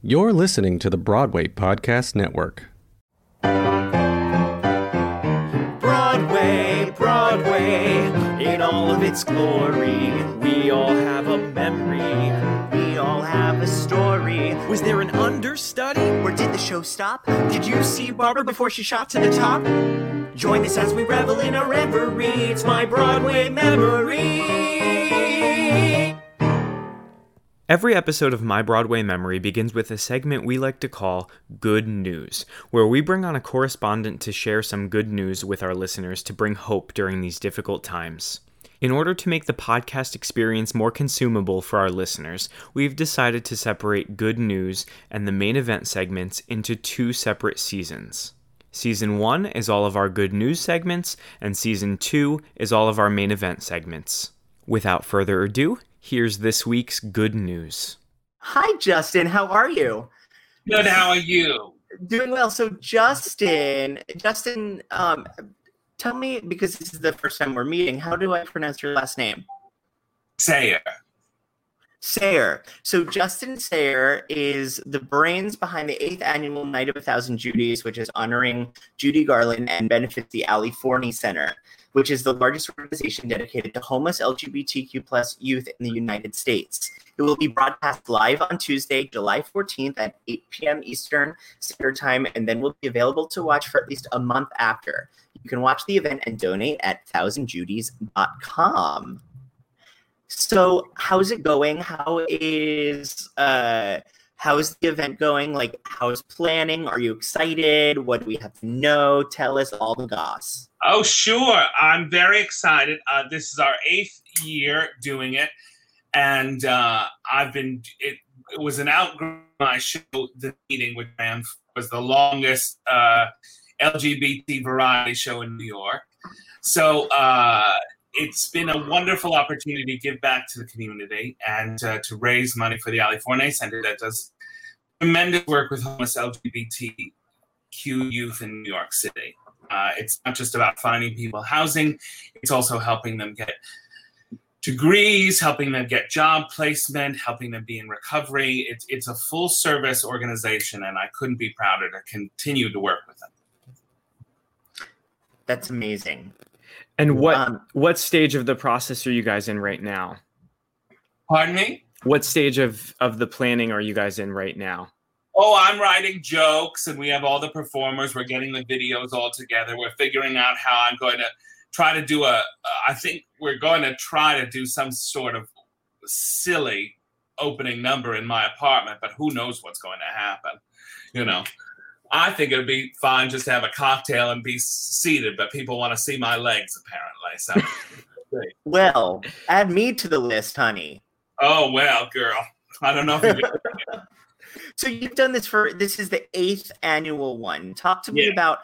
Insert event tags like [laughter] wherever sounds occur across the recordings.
You're listening to the Broadway Podcast Network. Broadway, Broadway, in all of its glory. We all have a memory. We all have a story. Was there an understudy? Or did the show stop? Did you see Barbara before she shot to the top? Join us as we revel in our reverie. It's my Broadway memory. Every episode of My Broadway Memory begins with a segment we like to call Good News, where we bring on a correspondent to share some good news with our listeners to bring hope during these difficult times. In order to make the podcast experience more consumable for our listeners, we've decided to separate Good News and the main event segments into two separate seasons. Season 1 is all of our Good News segments, and Season 2 is all of our main event segments. Without further ado, here's this week's good news. Hi, Justin. How are you? Good. How are you? Doing well. So, Justin, Justin, um, tell me because this is the first time we're meeting. How do I pronounce your last name? Sayre. Sayre. So Justin Sayre is the brains behind the eighth annual Night of a Thousand Judys, which is honoring Judy Garland and benefits the Ali Forney Center, which is the largest organization dedicated to homeless LGBTQ plus youth in the United States. It will be broadcast live on Tuesday, July 14th at 8 p.m. Eastern Standard Time, and then will be available to watch for at least a month after. You can watch the event and donate at thousandjudys.com. So, how's it going? How is uh how's the event going? Like, how's planning? Are you excited? What do we have to know? Tell us all the goss. Oh, sure. I'm very excited. Uh, this is our eighth year doing it, and uh, I've been. It, it was an outgrowth. My show, the meeting, with ran was the longest uh, LGBT variety show in New York. So uh, it's been a wonderful opportunity to give back to the community and uh, to raise money for the Ali Forney Center that does tremendous work with homeless LGBTQ youth in New York City. Uh, it's not just about finding people housing, it's also helping them get degrees, helping them get job placement, helping them be in recovery. It's, it's a full service organization, and I couldn't be prouder to continue to work with them. That's amazing. And what Um, what stage of the process are you guys in right now? Pardon me? What stage of of the planning are you guys in right now? Oh, I'm writing jokes, and we have all the performers. We're getting the videos all together. We're figuring out how I'm going to try to do a. I think we're going to try to do some sort of silly opening number in my apartment, but who knows what's going to happen? You know, I think it'd be fine just to have a cocktail and be seated, but people want to see my legs apparently. So, [laughs] Well, add me to the list, honey. oh well, girl. I don't know if you [laughs] [laughs] So you've done this for this is the eighth annual one. Talk to me Yeah. about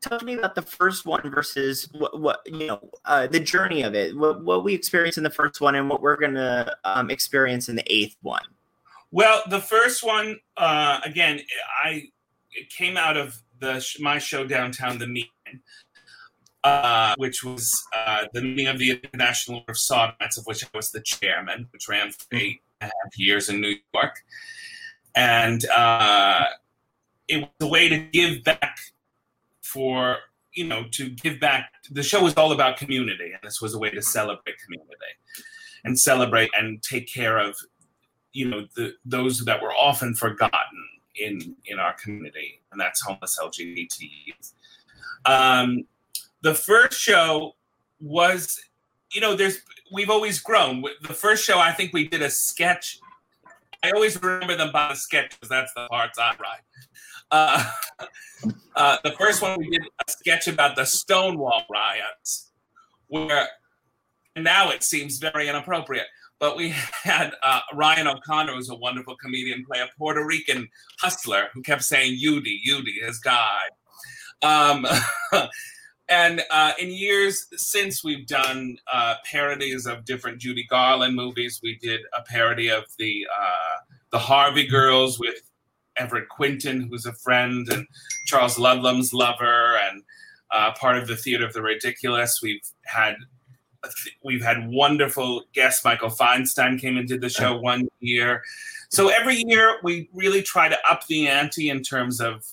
talk to me about the first one versus what, what you know uh, the journey of it. What what we experienced in the first one and what we're gonna um, experience in the eighth one. Well, the first one, uh, again, I it came out of the my show downtown, the meeting, uh, which was uh, the meeting of the International Order of Sodomites, of which I was the chairman, which ran for eight and a half years in New York, and uh, it was a way to give back for you know to give back. The show was all about community, and this was a way to celebrate community and celebrate and take care of you know the those that were often forgotten in in our community, and that's homeless LGBT youth. Um, the first show was, you know, there's we've always grown. The first show, I think we did a sketch. I always remember them by the sketch because that's the parts I write. Uh, [laughs] uh, the first one we did a sketch about the Stonewall riots, where now it seems very inappropriate but we [laughs] had uh, Ryan O'Connor, who's a wonderful comedian, play a Puerto Rican hustler who kept saying "Yudi, Yudi," his guy. Um, [laughs] and uh, in years since, we've done uh, parodies of different Judy Garland movies. We did a parody of the uh, the Harvey Girls with Everett Quinton, who's a friend, and Charles Ludlam's lover, and uh, part of the Theater of the Ridiculous. We've had we've had wonderful guests. Michael Feinstein came and did the show one year. So every year we really try to up the ante in terms of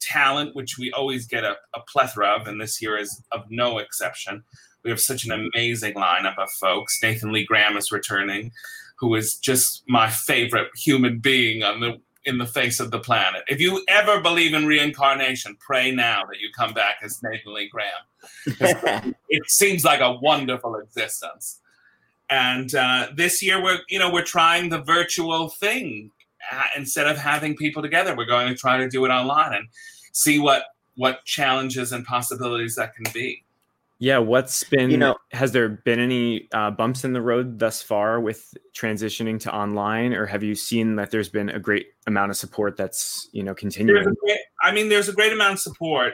talent, which we always get a, a plethora of, and this year is of no exception. We have such an amazing lineup of folks. Nathan Lee Graham is returning, who is just my favorite human being on the in the face of the planet. If you ever believe in reincarnation, pray now that you come back as Nathan Lee Graham. [laughs] it seems like a wonderful existence. And uh, this year, we're you know we're trying the virtual thing uh, instead of having people together. We're going to try to do it online and see what what challenges and possibilities that can be. Yeah, what's been you know has there been any uh, bumps in the road thus far with transitioning to online, or have you seen that there's been a great amount of support that's you know continuing? Great, I mean, there's a great amount of support,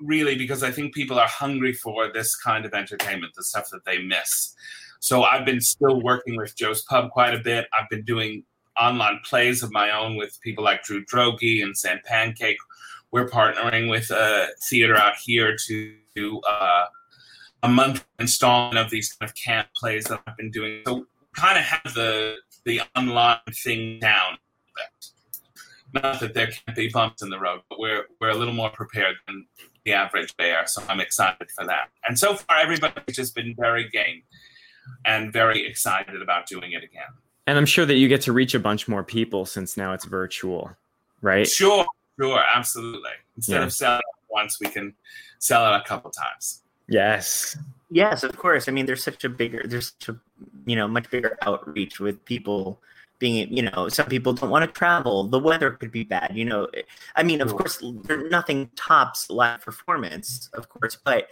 really, because I think people are hungry for this kind of entertainment, the stuff that they miss. So I've been still working with Joe's Pub quite a bit. I've been doing online plays of my own with people like Drew Droege and Sam Pancake. We're partnering with a theater out here to do uh, a month installment of these kind of camp plays that I've been doing. So kind of have the the online thing down. Not that there can't be bumps in the road, but we're we're a little more prepared than the average bear. So I'm excited for that. And so far, everybody's just been very game and very excited about doing it again. And I'm sure that you get to reach a bunch more people since now it's virtual, right? Sure, sure, absolutely. Instead yeah. of selling once, we can sell it a couple times. Yes. Yes, of course. I mean, there's such a bigger, there's such a, you know, much bigger outreach with people being, you know, some people don't want to travel. The weather could be bad, you know. Eh, I mean, of course, nothing tops live performance, of course, but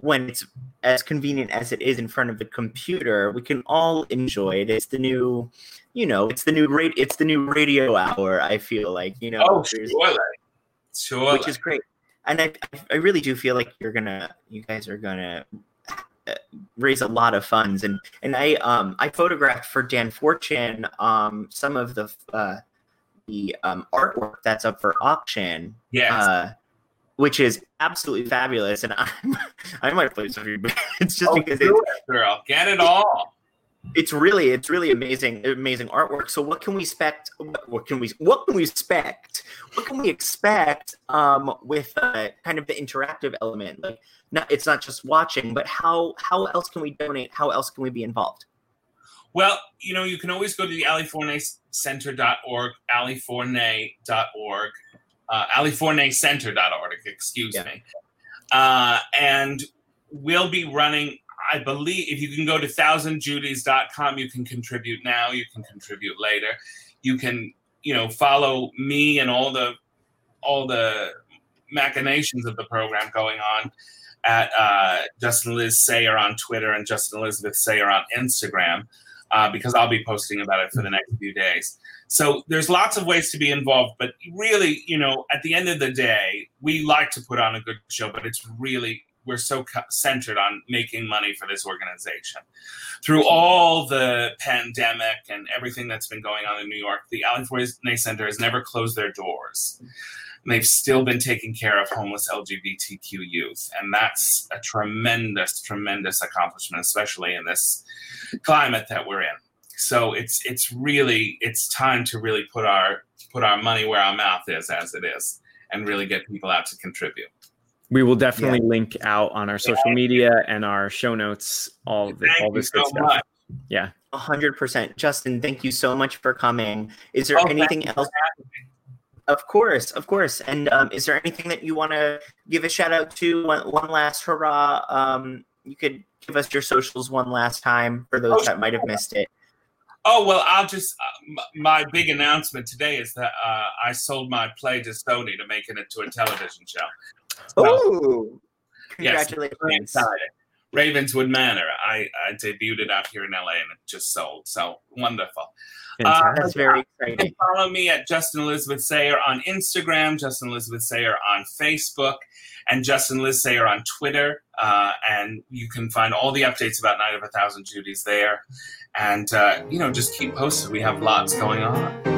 when it's as convenient as it is in front of the computer, we can all enjoy it. It's the new, you know, it's the new rate. It's the new radio hour. I feel like you know. Oh, surely, surely. Which is great, and I, I really do feel like you're gonna, you guys are gonna uh, raise a lot of funds, and and I um I photographed for Dan Fortune um some of the uh the um artwork that's up for auction. Yes. Uh, which is absolutely fabulous. And [laughs] I'm, I might play some of you, but it's just oh, because it's, it, girl, get it all. It's really, it's really amazing, amazing artwork. So what can we expect? What can we, what can we expect? What can we expect um, with uh, kind of the interactive element? Like, not, it's not just watching, but how, how else can we donate? How else can we be involved? Well, you know, you can always go to the aliforneycenter.org, aliforney.org, uh, aliforneycenter.org, excuse yeah. me. Uh, and we'll be running, I believe, if you can go to thousandjudies.com, you can contribute now, you can contribute later. You can, you know, follow me and all the all the machinations of the program going on at uh, Justin Liz Sayre on Twitter and Justin Elizabeth Sayre on Instagram uh, because I'll be posting about it for the next few days. So there's lots of ways to be involved, but really, you know, at the end of the day, we like to put on a good show, but it's really we're so centered on making money for this organization. Through all the pandemic and everything that's been going on in New York, the Ali Forney Center has never closed their doors. And they've still been taking care of homeless LGBTQ youth. And that's a tremendous, tremendous accomplishment, especially in this climate that we're in so it's it's really it's time to really put our put our money where our mouth is as it is and really get people out to contribute we will definitely yeah. link out on our social media and our show notes all the, all this good so stuff much. yeah 100% justin thank you so much for coming is there oh, anything else of course, of course. And um, is there anything that you want to give a shout out to? One, one last hurrah. Um, you could give us your socials one last time for those oh, that might have missed it. Oh well, I'll just uh, my big announcement today is that uh, I sold my play to Sony to make it into a television show. Oh, congratulations! Yes, Ravenswood Manor. I, I debuted it out here in LA and it just sold. So wonderful. Uh, That's very exciting. Follow me at Justin Elizabeth Sayre on Instagram, Justin Elizabeth Sayre on Facebook, and Justin Liz Sayre on Twitter. Uh, and you can find all the updates about Night of a Thousand Judies there. And, uh, you know, just keep posted. We have lots going on.